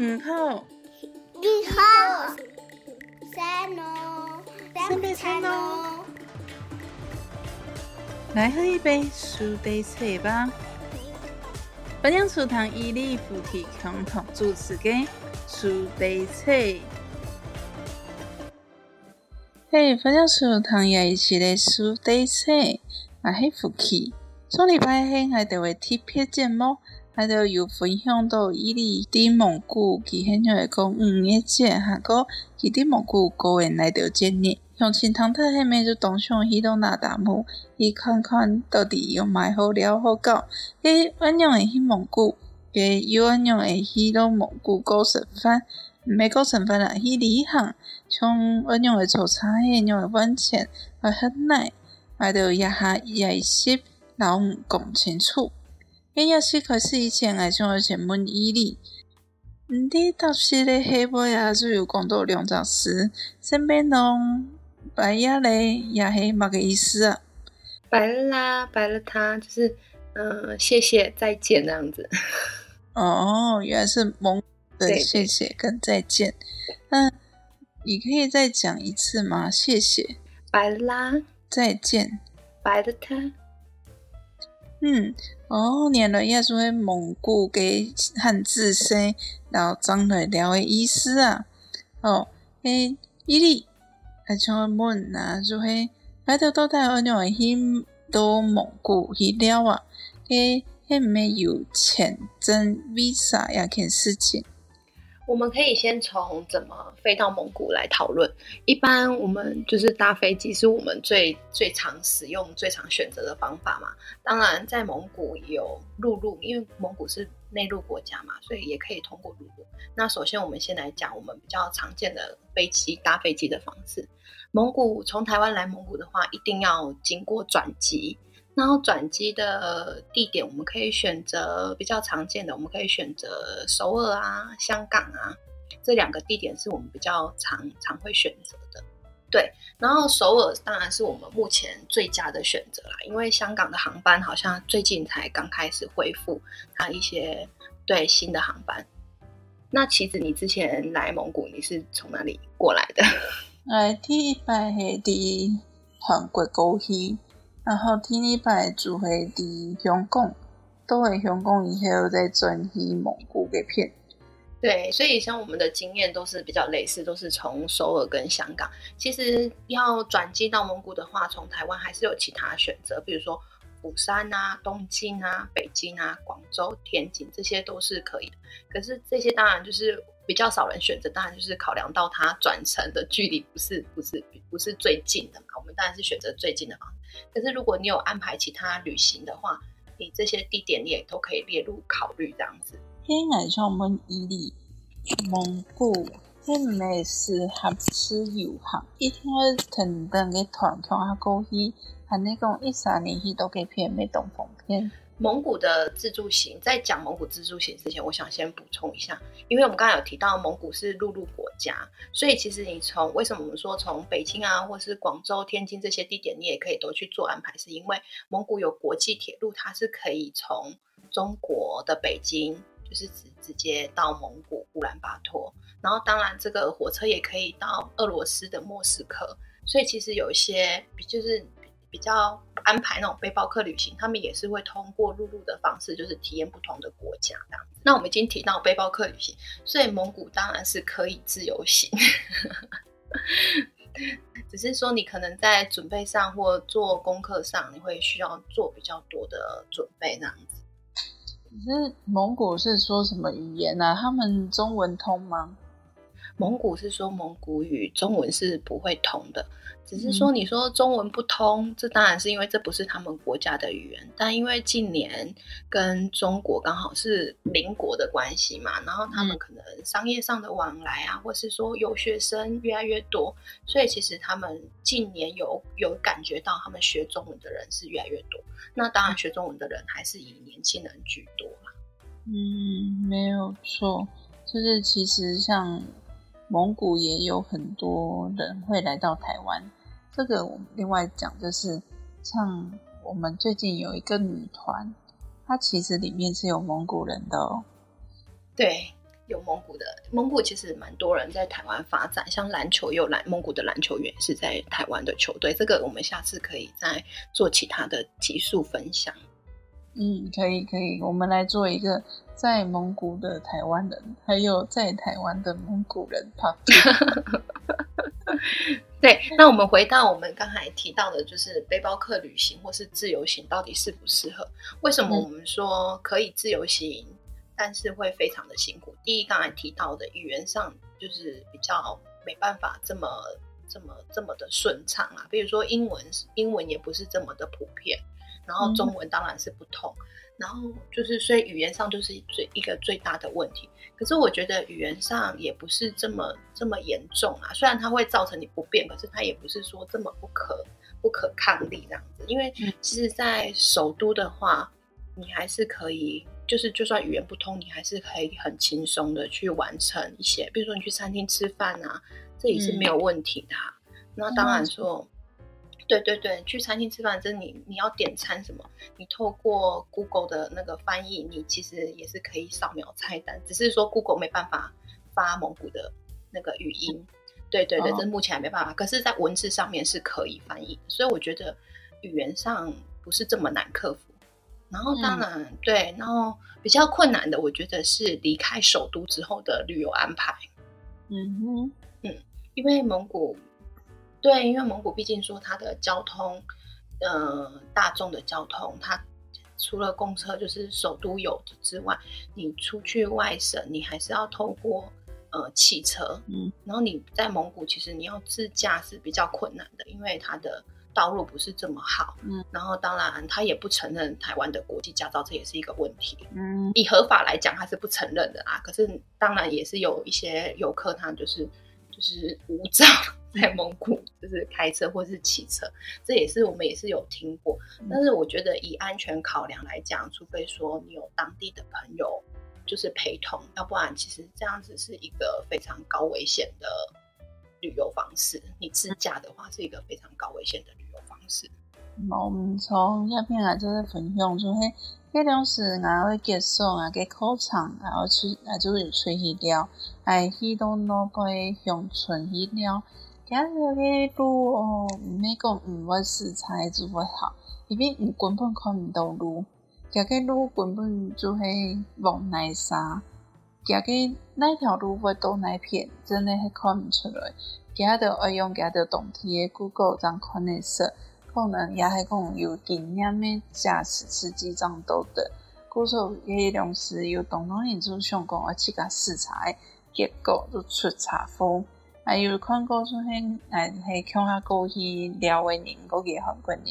五号，一号，三哦，三杯三哦，来喝一杯苏杯茶吧。本阳厨堂伊利夫提共同主持的苏杯茶。嘿，本阳厨堂也一起来苏杯茶，啊嘿福气。上礼拜嘿还得为特别节目，还得有分享到伊利伫蒙古，其很少会讲五月节，哈个伊伫蒙古个人来到节日。向前堂太下面就东上去到那达姆，伊看看到底有买好了好搞。伊安样会去蒙古，伊又安样会去到蒙古搞食饭，毋免搞食饭啦，去旅行，像安样会做菜，安样会揾钱，会很耐，还着一下也习。老五讲清楚，伊也是开始以前爱像前门伊哩，毋知当时咧黑波也是有讲到两件事，身边拢白呀咧，也系乜个意思啊？白了啦，白了他，就是嗯，谢谢再见那样子。哦，原来是蒙的谢谢跟再见。那你可以再讲一次吗？谢谢，白了啦，再见，白了他。嗯，哦，念了也做蒙古给汉字生，然后长来了的意思啊。哦，诶，伊哩，啊像问啊，就系来到到台湾就会去到蒙古去了啊，诶，迄没有签证 visa 呀件事情。我们可以先从怎么飞到蒙古来讨论。一般我们就是搭飞机，是我们最最常使用、最常选择的方法嘛。当然，在蒙古有陆路，因为蒙古是内陆国家嘛，所以也可以通过陆路。那首先，我们先来讲我们比较常见的飞机搭飞机的方式。蒙古从台湾来蒙古的话，一定要经过转机。然后转机的地点，我们可以选择比较常见的，我们可以选择首尔啊、香港啊这两个地点是我们比较常常会选择的。对，然后首尔当然是我们目前最佳的选择啦，因为香港的航班好像最近才刚开始恢复它一些对新的航班。那其实你之前来蒙古，你是从哪里过来的？来第一班是第韩国高飞。然后第二摆住喺伫香港，都喺香港以后再转去蒙古嘅片。对，所以像我们的经验都是比较类似，都是从首尔跟香港。其实要转机到蒙古的话，从台湾还是有其他选择，比如说釜山啊、东京啊、北京啊、广州、天津，这些都是可以。可是这些当然就是比较少人选择，当然就是考量到它转乘的距离不是不是不是最近的嘛，我们当然是选择最近的方式。可是，如果你有安排其他旅行的话，你这些地点你也都可以列入考虑这样子。天爱像我们伊犁、蒙古，迄毋是合适游行，一天要成等嘅团团下过去，还你讲一三年去都给片没东风片。蒙古的自助行，在讲蒙古自助行之前，我想先补充一下，因为我们刚才有提到蒙古是陆路国家，所以其实你从为什么我们说从北京啊，或是广州、天津这些地点，你也可以都去做安排，是因为蒙古有国际铁路，它是可以从中国的北京，就是直直接到蒙古乌兰巴托，然后当然这个火车也可以到俄罗斯的莫斯科，所以其实有一些就是。比较安排那种背包客旅行，他们也是会通过陆路的方式，就是体验不同的国家这样。那我们已经提到背包客旅行，所以蒙古当然是可以自由行，只是说你可能在准备上或做功课上，你会需要做比较多的准备这样子。可是蒙古是说什么语言呢？他们中文通吗？蒙古是说蒙古语，中文是不会通的。只是说，你说中文不通，这当然是因为这不是他们国家的语言。但因为近年跟中国刚好是邻国的关系嘛，然后他们可能商业上的往来啊，或是说有学生越来越多，所以其实他们近年有有感觉到他们学中文的人是越来越多。那当然，学中文的人还是以年轻人居多啦。嗯，没有错，就是其实像蒙古也有很多人会来到台湾。这个我们另外讲，就是像我们最近有一个女团，它其实里面是有蒙古人的哦。对，有蒙古的，蒙古其实蛮多人在台湾发展，像篮球也有篮蒙古的篮球员是在台湾的球队，这个我们下次可以再做其他的集数分享。嗯，可以可以，我们来做一个在蒙古的台湾人，还有在台湾的蒙古人 part two。对，那我们回到我们刚才提到的，就是背包客旅行或是自由行到底适不适合？为什么嗯我们说可以自由行，但是会非常的辛苦？第一，刚才提到的语言上就是比较没办法这么这么这么的顺畅啊，比如说英文，英文也不是这么的普遍，然后中文当然是不通，然后就是所以语言上就是最一个最大的问题。可是我觉得语言上也不是这么这么严重啊，虽然它会造成你不便，可是它也不是说这么不可不可抗力这样子。因为嗯其实，在首都的话，你还是可以，就是就算语言不通，你还是可以很轻松的去完成一些，比如说你去餐厅吃饭啊，这也是没有问题的、啊。那当然说。对对对，去餐厅吃饭，就是你你要点餐什么，你透过 Google 的那个翻译，你其实也是可以扫描菜单，只是说 Google 没办法发蒙古的那个语音。对对对，哦这目前还没办法，可是，在文字上面是可以翻译，所以我觉得语言上不是这么难克服。然后当然、对，然后比较困难的，我觉得是离开首都之后的旅游安排。嗯哼，嗯因为蒙古，对，因为蒙古毕竟说它的交通，呃，大众的交通，它除了公车就是首都有的之外，你出去外省，你还是要透过呃汽车，嗯，然后你在蒙古其实你要自驾是比较困难的，因为它的道路不是这么好，嗯，然后当然他也不承认台湾的国际驾照，这也是一个问题，嗯以合法来讲，他是不承认的啦。可是当然也是有一些游客，他就是就是无照在蒙古就是开车或是骑车，这也是我们也是有听过。但是我觉得以安全考量来讲，除非说你有当地的朋友就是陪同，要不然其实这样子是一个非常高危险的旅游方式。你自驾的话是一个非常高危险的旅游方式。我们从影片来就是分享，就迄迄种是我要结束啊，嘅考场，然后去啊就是出去了，哎去到那个乡村去了，路哦，毋免讲毋捌食材做不好，因为你根本看毋到路，行个路根本就迄往内沙，行个那条路会到哪片，真的是看毋出来，行着要用行着当天嘅 Google 这样看的说。可能也系讲有经验的驾驶司机这样都得，故说迄种是有当当人就想讲要去甲视察的结果就出差错，还有看过说迄哎迄乡下过去聊的人，嗰个韩国人，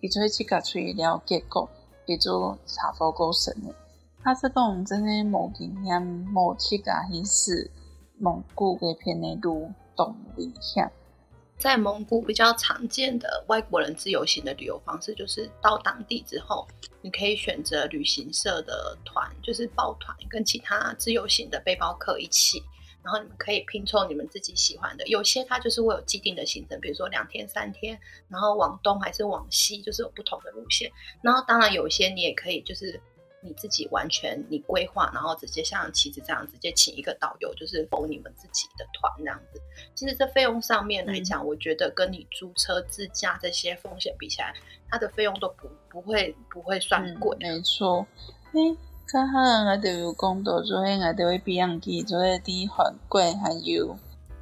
伊就会去甲出去聊结果，伊就查甫过神的。他是讲真的无经验，无去甲去试蒙古嗰片的路动危险。在蒙古比较常见的外国人自由行的旅游方式，就是到当地之后，你可以选择旅行社的团，就是抱团，跟其他自由行的背包客一起，然后你们可以拼凑你们自己喜欢的。有些它就是会有既定的行程，比如说两天三天，然后往东还是往西，就是有不同的路线。然后当然有一些你也可以就是。你自己完全你规划，然后直接像棋子这样直接请一个导游，就是否你们自己的团这样子。其实这费用上面来讲，我觉得跟你租车自驾这些风险比起来，它的费用都不不会不会算贵。嗯。没错，诶，较好我就有讲到，做迄我就会比样机，做迄伫韩国还有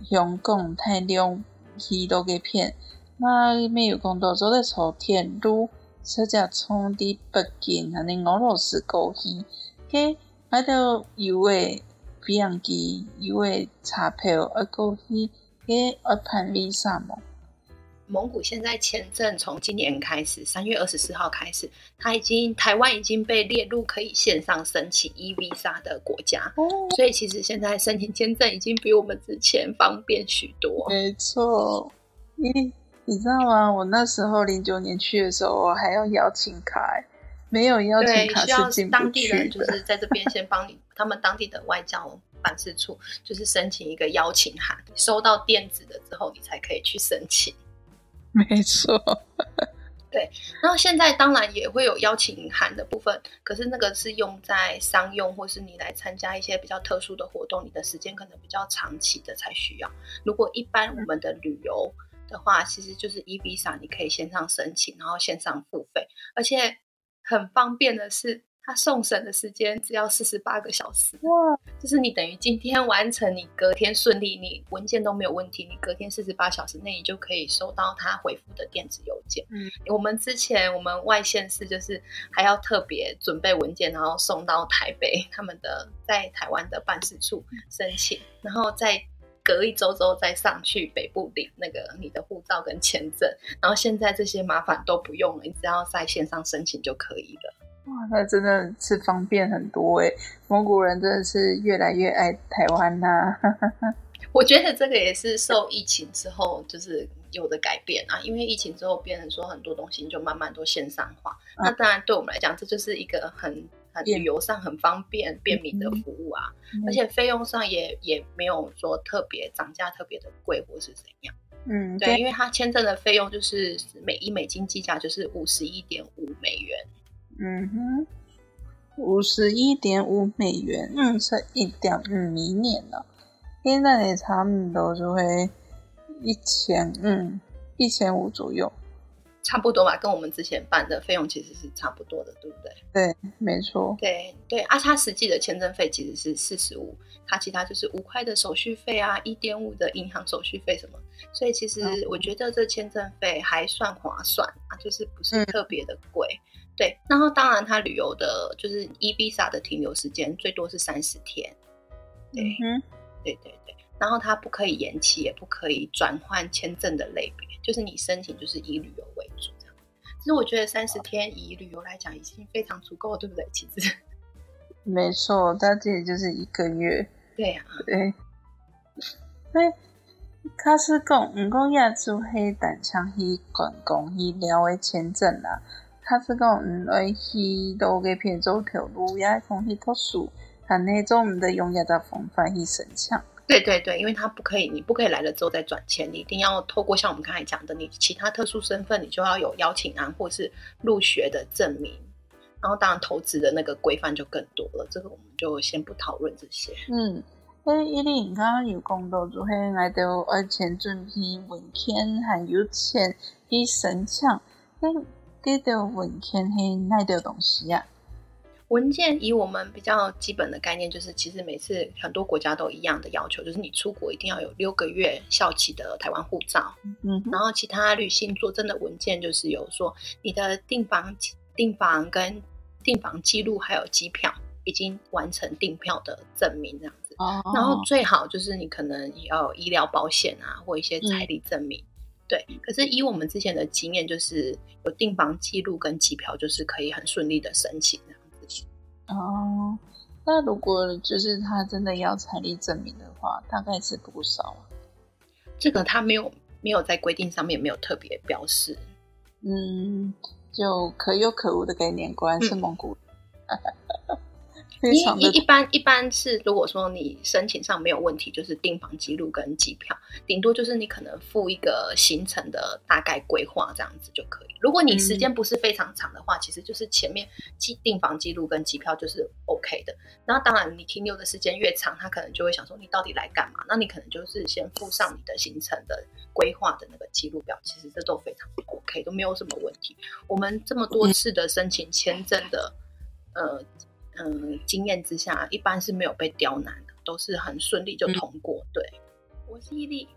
香港、泰国去到个片，那没有讲到做咧朝天路，车架从伫北京安尼俄羅斯過去，迄我就有诶比样機有诶查票，啊過去迄要辦 visa 嘛。蒙古现在签证从今年开始，三月二十四号开始，它已经台湾已经被列入可以线上申请 e visa 的国家，哦，所以其实现在申请签证已经比我们之前方便许多。没错，你你知道吗？我那时候零九年去的时候，我还要邀请卡、欸，没有邀请，卡是当地人去。就是在这边先帮你，他们当地的外交办事处就是申请一个邀请函，收到电子的之后，你才可以去申请。没错，对然后现在当然也会有邀请函的部分，可是那个是用在商用或是你来参加一些比较特殊的活动，你的时间可能比较长期的才需要。如果一般我们的旅游的话，其实就是 e visa，你可以线上申请，然后线上付费，而且很方便的是。他送审的时间只要四十八个小时，哇！就是你等于今天完成，你隔天顺利，你文件都没有问题，你隔天四十八小时内你就可以收到他回复的电子邮件。嗯，我们之前我们外县市就是还要特别准备文件，然后送到台北他们的在台湾的办事处申请，然后再隔一周之后再上去北部领那个你的护照跟签证。然后现在这些麻烦都不用了，你只要在线上申请就可以了。哇，那真的是方便很多哎！蒙古人真的是越来越爱台湾呐。我觉得这个也是受疫情之后就是有的改变啊，因为疫情之后变成说很多东西就慢慢都线上化。那当然对我们来讲，这就是一个很很旅游上很方便便民的服务啊，而且费用上也也没有说特别涨价特别的贵或是怎样。嗯，对，因为它签证的费用就是每一美金计价就是五十一点五美元。嗯哼，五十一点五美元，嗯，是一点五米年了。现在也差不多就会一千，嗯，一千五左右，差不多吧。跟我们之前办的费用其实是差不多的，对不对？对，没错。对对，而且它实际的签证费其实是四十五，他其他就是五块的手续费啊，一点五的银行手续费什么。所以其实我觉得这签证费还算划算啊，就是不是特别的贵。对，然后当然，它旅游的就是 e visa 的停留时间最多是三十天。对，对对对。然后它不可以延期，也不可以转换签证的类别，就是你申请就是以旅游为主这样。其实我觉得三十天以旅游来讲已经非常足够，对不对？其实 没错，它这里就是一个月。对呀，对。那卡斯讲，唔讲亚洲黑胆枪去观光医疗的签证啦。他是讲唔爱去到嘅片走条路，也空气特殊，但那种唔得用一只方法去申请。对对对，因为他不可以，你不可以来了之后再转签，你一定要透过像我们刚才讲的，你其他特殊身份，你就要有邀请函或是入学的证明。然后当然投资的那个规范就更多了，这个我们就先不讨论这些。嗯，所以伊你刚刚有讲到，就系来到而前准批文件还有钱去申请，给的文件是哪的东西呀？文件以我们比较基本的概念，就是其实每次很多国家都一样的要求，就是你出国一定要有六个月效期的台湾护照。嗯，然后其他旅行作证的文件就是有说你的订房、订房跟订房记录，还有机票已经完成订票的证明这样子。哦，然后最好就是你可能要有医疗保险啊，或一些财力证明。对，可是以我们之前的经验，就是有订房记录跟机票，就是可以很顺利的申请这样子。哦，那如果就是他真的要财力证明的话，大概是多少？这个他没有没有在规定上面没有特别标示。嗯，就可有可无的概念，果然是蒙古。一一一般一般是，如果说你申请上没有问题，就是订房记录跟机票，顶多就是你可能付一个行程的大概规划这样子就可以。如果你时间不是非常长的话，其实就是前面记订房记录跟机票就是 OK 的。然后当然你停留的时间越长，他可能就会想说你到底来干嘛？那你可能就是先附上你的行程的规划的那个记录表，其实这都非常 OK，都没有什么问题。我们这么多次的申请签证的，呃。嗯，经验之下，一般是没有被刁难的，都是很顺利就通过。对，我是伊利。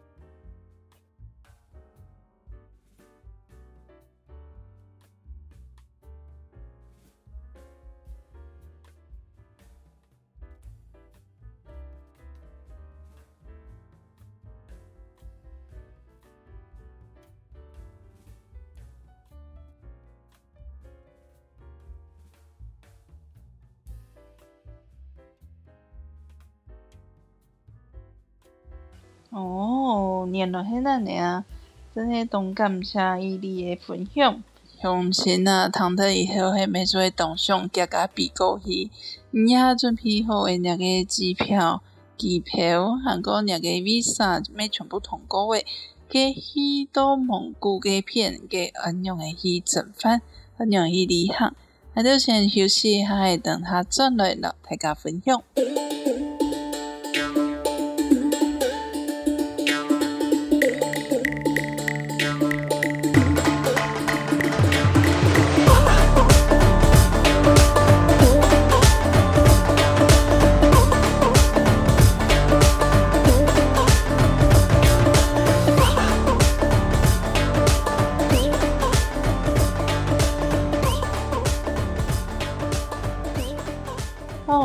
哦，念了迄那年，真系同感谢伊利的分享。相信啊，唐特以后系每做同上加加比过去，你也准备好诶那个机票、机票，韩国那个 visa 没全部通过诶，给许多蒙古嘅片嘅恩用嘅去整翻，恩用去旅行，喺度先休息，下等下转来了大家分享。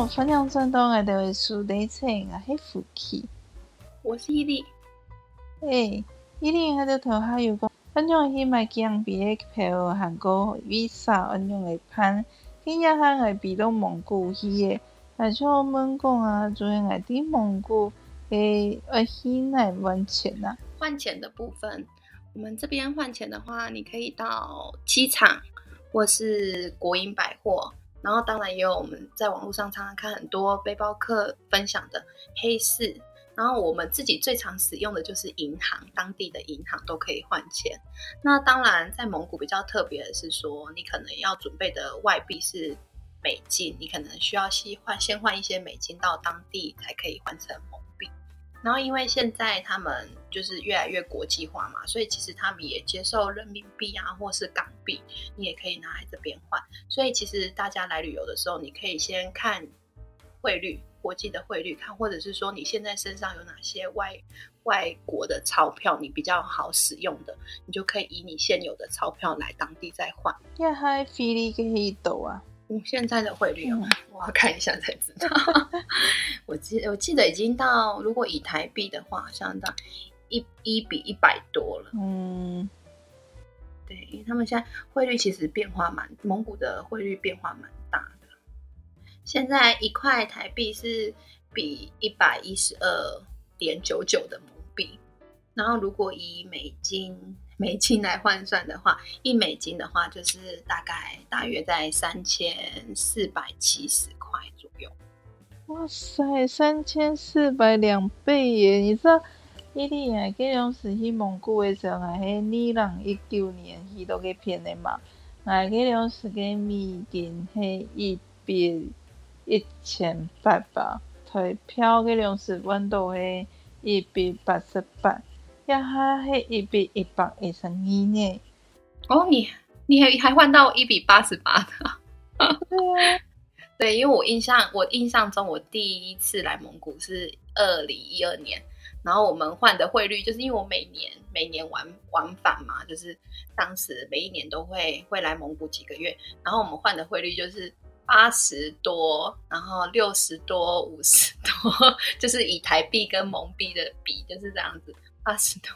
哦，分享转到我哋会输第册，我系福气。我是伊利，诶，伊哩喺度头下有讲，安用去买姜币嘅票，韩国 visa 安用嚟攀，今日喺係比到蒙古去嘅，而且我们讲啊，做喺係啲蒙古诶呃去嚟揾錢啊。换钱的部分，我们这边换钱的话，你可以到机场或是国营百货，然后当然也有我们在网络上常常看很多背包客分享的黑市，然后我们自己最常使用的就是银行，当地的银行都可以换钱。那当然，在蒙古比较特别的是说，你可能要准备的外币是美金，你可能需要先换先换一些美金到当地才可以换成蒙币。然后因为现在他们就是越来越国际化嘛，所以其实他们也接受人民币啊，或是港币，你也可以拿来这边换。所以其实大家来旅游的时候，你可以先看汇率，国际的汇率看，或者是说你现在身上有哪些外外国的钞票，你比较好使用的，你就可以以你现有的钞票来当地再换。一喺菲律嘅喺度啊，现在的汇率哦，嗯我要看一下才知道。我记我记得已经到，如果以台币的话，好像到一一比一百多了。嗯，对，因为他们现在汇率其实变化蛮，蒙古的汇率变化蛮大的。现在一块台币是比一百一十二点九九的蒙币，然后如果以美金美金来换算的话，一美金的话就是大概大约在三千四百七十块左右。哇塞，三千四百两倍耶！你知道，伊哩啊，嗰種時去蒙古嘅時候，係喺二零一九年去到嘅片的嘛，係嗰種時嘅美金係一比一千八百，台票嗰種時溫度係一比八十八，一下係一比一百一十二呢。哦，你你还还换到一比八十八的。对，因为我印象，我印象中我第一次来蒙古是二零一二年，然后我们换的汇率，就是因为我每年每年往往返嘛，就是当时每一年都会会来蒙古几个月，然后我们换的汇率就是八十多，然后六十多，五十多，就是以台币跟蒙币的比，就是这样子。八十多，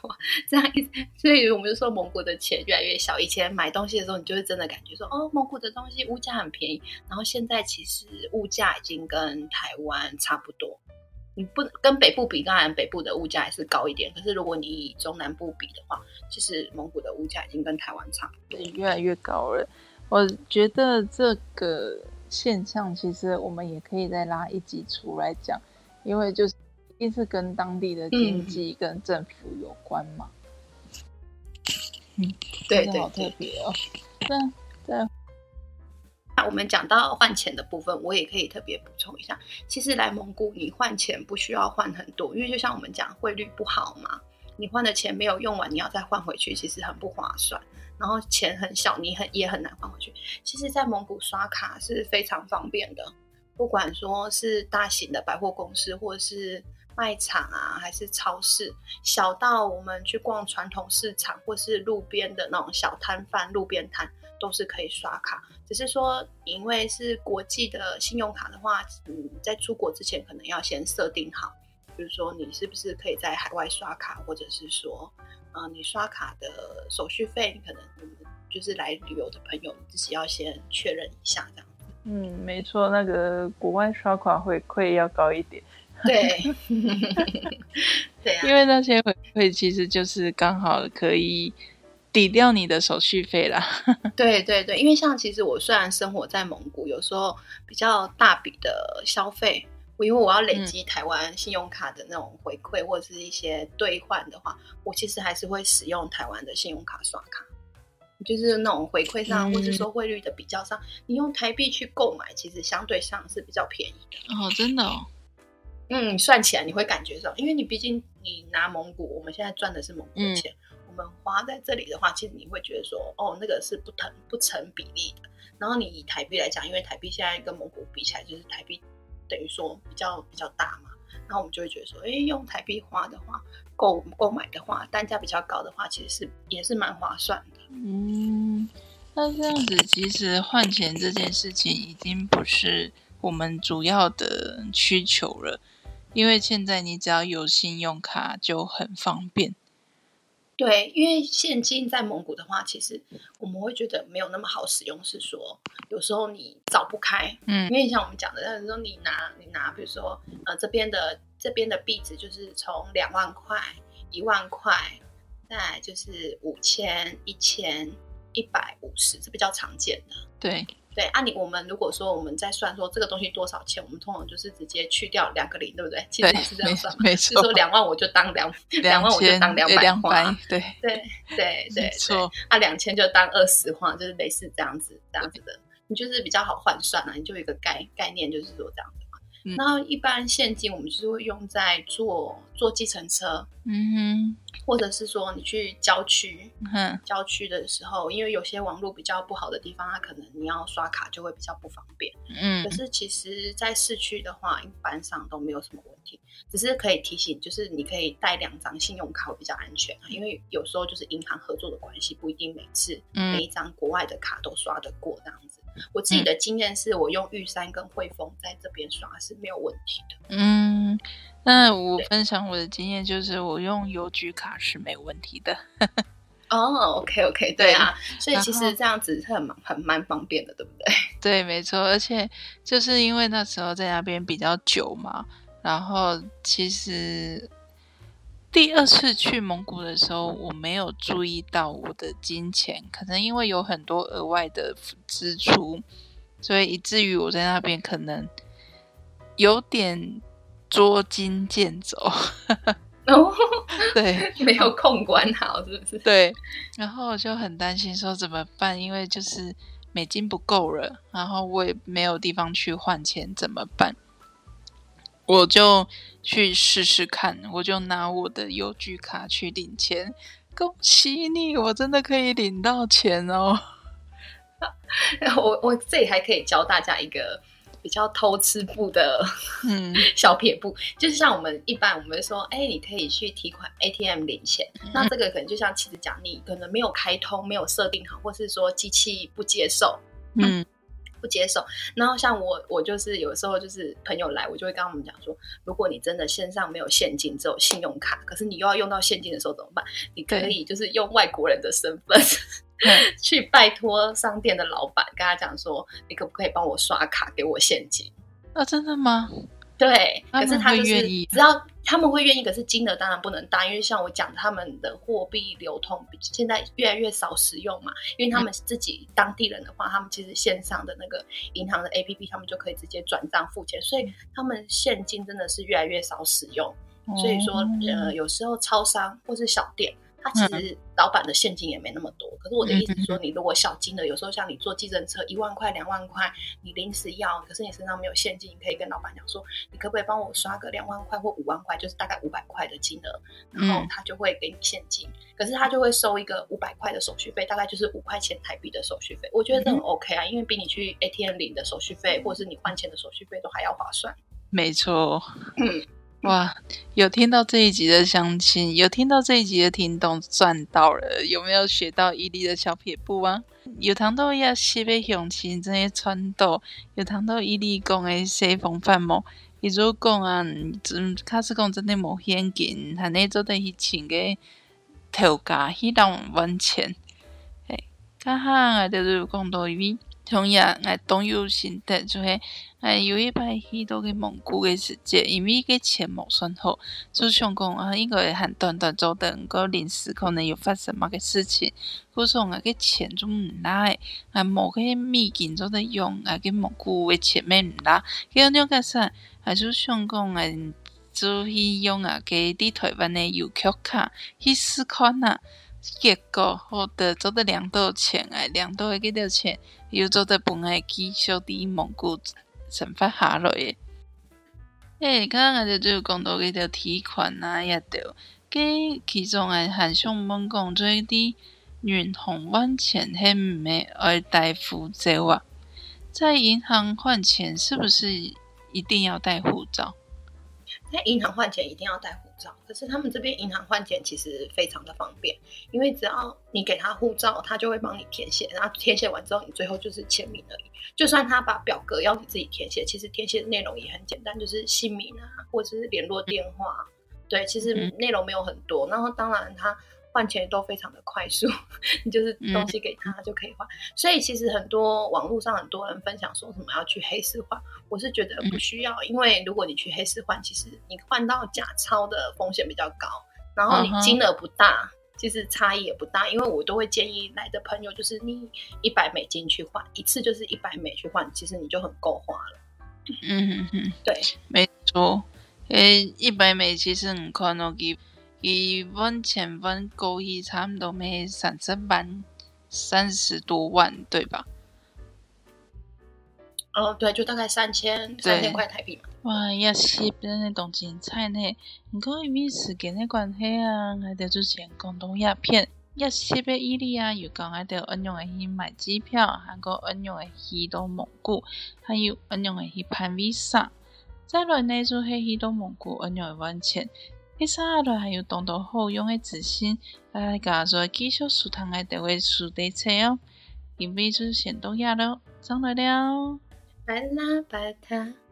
这样一，所以我们就说蒙古的钱越来越小。以前买东西的时候，你就会真的感觉说，哦，蒙古的东西物价很便宜。然后现在其实物价已经跟台湾差不多。你不跟北部比，当然北部的物价还是高一点。可是如果你以中南部比的话，其实蒙古的物价已经跟台湾差不多。越来越高了。我觉得这个现象其实我们也可以再拉一集出来讲，因为就是一定是跟当地的经济跟政府有关嘛。嗯，对真的好对特别哦。那在那我们讲到换钱的部分，我也可以特别补充一下。其实来蒙古，你换钱不需要换很多，因为就像我们讲汇率不好嘛，你换的钱没有用完，你要再换回去，其实很不划算。然后钱很小，你很也很难换回去。其实，在蒙古刷卡是非常方便的，不管说是大型的百货公司，或者是卖场啊，还是超市，小到我们去逛传统市场，或是路边的那种小摊贩、路边摊，都是可以刷卡。只是说，因为是国际的信用卡的话，嗯，在出国之前可能要先设定好，比如说你是不是可以在海外刷卡，或者是说，呃，你刷卡的手续费，你可能嗯就是来旅游的朋友，你自己要先确认一下这样。嗯，没错，那个国外刷卡回馈要高一点，对，对啊，因为那些回馈其实就是刚好可以抵掉你的手续费啦。对对对，因为像其实我虽然生活在蒙古，有时候比较大笔的消费，我因为我要累积台湾信用卡的那种回馈或者是一些兑换的话，我其实还是会使用台湾的信用卡刷卡。就是那种回馈上，嗯或是说汇率的比较上，你用台币去购买，其实相对上是比较便宜的。哦，真的哦，嗯，算起来你会感觉到，因为你毕竟你拿蒙古，我们现在赚的是蒙古的钱，我们花在这里的话，其实你会觉得说，哦，那个是不成不成比例的。然后你以台币来讲，因为台币现在跟蒙古比起来，就是台币等于说比较比较大嘛，然后我们就会觉得说，哎，用台币花的话，购购买的话，单价比较高的话，其实是也是蛮划算的。嗯，那这样子其实换钱这件事情已经不是我们主要的需求了，因为现在你只要有信用卡就很方便。对，因为现金在蒙古的话，其实我们会觉得没有那么好使用，是说有时候你找不开，嗯因为像我们讲的，那时候你拿你拿，比如说呃这边的这边的币值就是从两万块、一万块，再来就是五千、一千、一百五十，是比较常见的。对，对，按、你我们如果说我们在算说这个东西多少钱，我们通常就是直接去掉两个零，对不对？其实是这样算嘛，没就是说错，两万我就当两 两万我就当两百两花百，对，对对对没错，啊，两千就当二十花，就是类似这样子这样子的，你就是比较好换算啊，你就有一个概概念，就是说这样子嘛。嗯然后一般现金我们就是会用在坐坐计程车，嗯或者是说你去郊区哼，郊区的时候，因为有些网络比较不好的地方，它可能你要刷卡就会比较不方便。嗯可是其实，在市区的话，一般上都没有什么问题，只是可以提醒，就是你可以带两张信用卡会比较安全啊，因为有时候就是银行合作的关系，不一定每次每一嗯张国外的卡都刷得过这样子。我自己的经验是我用玉山跟汇丰在这边刷是没有问题的。嗯。那我分享我的经验，就是我用邮局卡是没问题的。哦，OK OK，对对啊，所以其实这样子是很蛮很蛮方便的，对不对？对，没错，而且就是因为那时候在那边比较久嘛，然后其实第二次去蒙古的时候，我没有注意到我的金钱，可能因为有很多额外的支出，所以以至于我在那边可能有点捉襟见肘。哦，对，没有控管好，是不是？对，然后我就很担心说怎么办，因为就是美金不够了，然后我也没有地方去换钱，怎么办？我就去试试看，我就拿我的邮局卡去领钱。恭喜你，我真的可以领到钱哦！我我这里还可以教大家一个比较偷吃步的嗯。小撇步，就是像我们一般我们说，哎，你可以去提款 ATM 领钱，那这个可能就像妻子讲，你可能没有开通，没有设定好，或是说机器不接受。嗯不接受，然后像我，我就是有时候就是朋友来，我就会跟他们讲说，如果你真的线上没有现金，只有信用卡，可是你又要用到现金的时候怎么办？你可以就是用外国人的身份 去拜托商店的老板，跟他讲说，你可不可以帮我刷卡给我现金？啊，真的吗？对，可是他就是会愿意只要他们会愿意，可是金额当然不能大，因为像我讲，他们的货币流通比现在越来越少使用嘛，因为他们自己当地人的话，他们其实线上的那个银行的 APP，他们就可以直接转账付钱，所以他们现金真的是越来越少使用。所以说，哦。呃，有时候超商或是小店，它其实老板的现金也没那么多。可是我的意思是说，你如果小金的，有时候像你坐计程车一万块、两万块，你临时要，可是你身上没有现金，你可以跟老板讲说，你可不可以帮我刷个两万块或五万块，就是大概五百块的金额，然后嗯他就会给你现金。可是他就会收一个五百块的手续费，大概就是五块钱台币的手续费。我觉得这很 OK 啊，因为比你去 ATM 领的手续费，或者是你换钱的手续费都还要划算。没错。嗯哇，有听到这一集的相亲，有听到这一集的听众赚到了，有没有学到伊利的小撇步啊？有谈到要西北雄亲这些穿透，有谈到伊利讲的西风范某，伊如讲啊，嗯，卡斯讲真的无现金，还那做的去请个头家，迄人完钱，诶，较行啊，就是讲到伊同日，我當有心得，就是我有一擺去到嘅蒙古嘅時節，因為個錢冇算好，就想讲啊，应该很短短做等個臨時可能有发生某嘅事情，故說我個錢就唔拿，啊冇個美金做得用，啊個蒙古嘅錢咪唔拿，咁樣個啥，啊就想讲啊，就去用啊個啲台湾嘅游客卡去試看啊。结果，我得做的两道钱哎，两道的给到钱，又做的本来去小弟蒙古惩罚下来的。诶，刚刚我就就讲到个条提款呐、啊，也着，给其中诶韩向问讲，做滴远红换钱系没会爱带护照啊？在银行换钱是不是一定要带护照？在银行换钱一定要带照，可是他们这边银行换钱其实非常的方便，因为只要你给他护照，他就会帮你填写，然后填写完之后，你最后就是签名而已。就算他把表格要你自己填写，其实填写的内容也很简单，就是姓名啊，或者是联络电话。对，其实内容没有很多。然后当然他。換錢都非常的快速，你就是东西给他就可以换。嗯、所以其实很多网络上很多人分享说什么要去黑市换，我是觉得不需要，嗯、因为如果你去黑市换，其实你换到假钞的风险比较高，然后你金额不大，其实差异也不大。因为我都会建议来的朋友，就是你一百美金去换一次，就是一百美去换，其实你就很够花了。嗯哼哼，对，没错，诶，一百美其实很。一萬千萬夠一差唔多咩三十万，三十多万，对吧？哦，对，就大概三千三千块台币嘛。哇，也是真的动精彩呢！唔過因為時間嘅關係啊，还得之前广东鸦片。一食嘅伊利啊，又講我哋安樣嘅去买机票，還個安樣嘅去到蒙古，还有安樣嘅去办 visa。再來呢就係去到蒙古安樣嘅換錢。其實阿來還有當到好用嘅資訊，大家再繼續收聽我哋嘅數地車哦。因为就先到呀咯，上来了，拜啦拜他。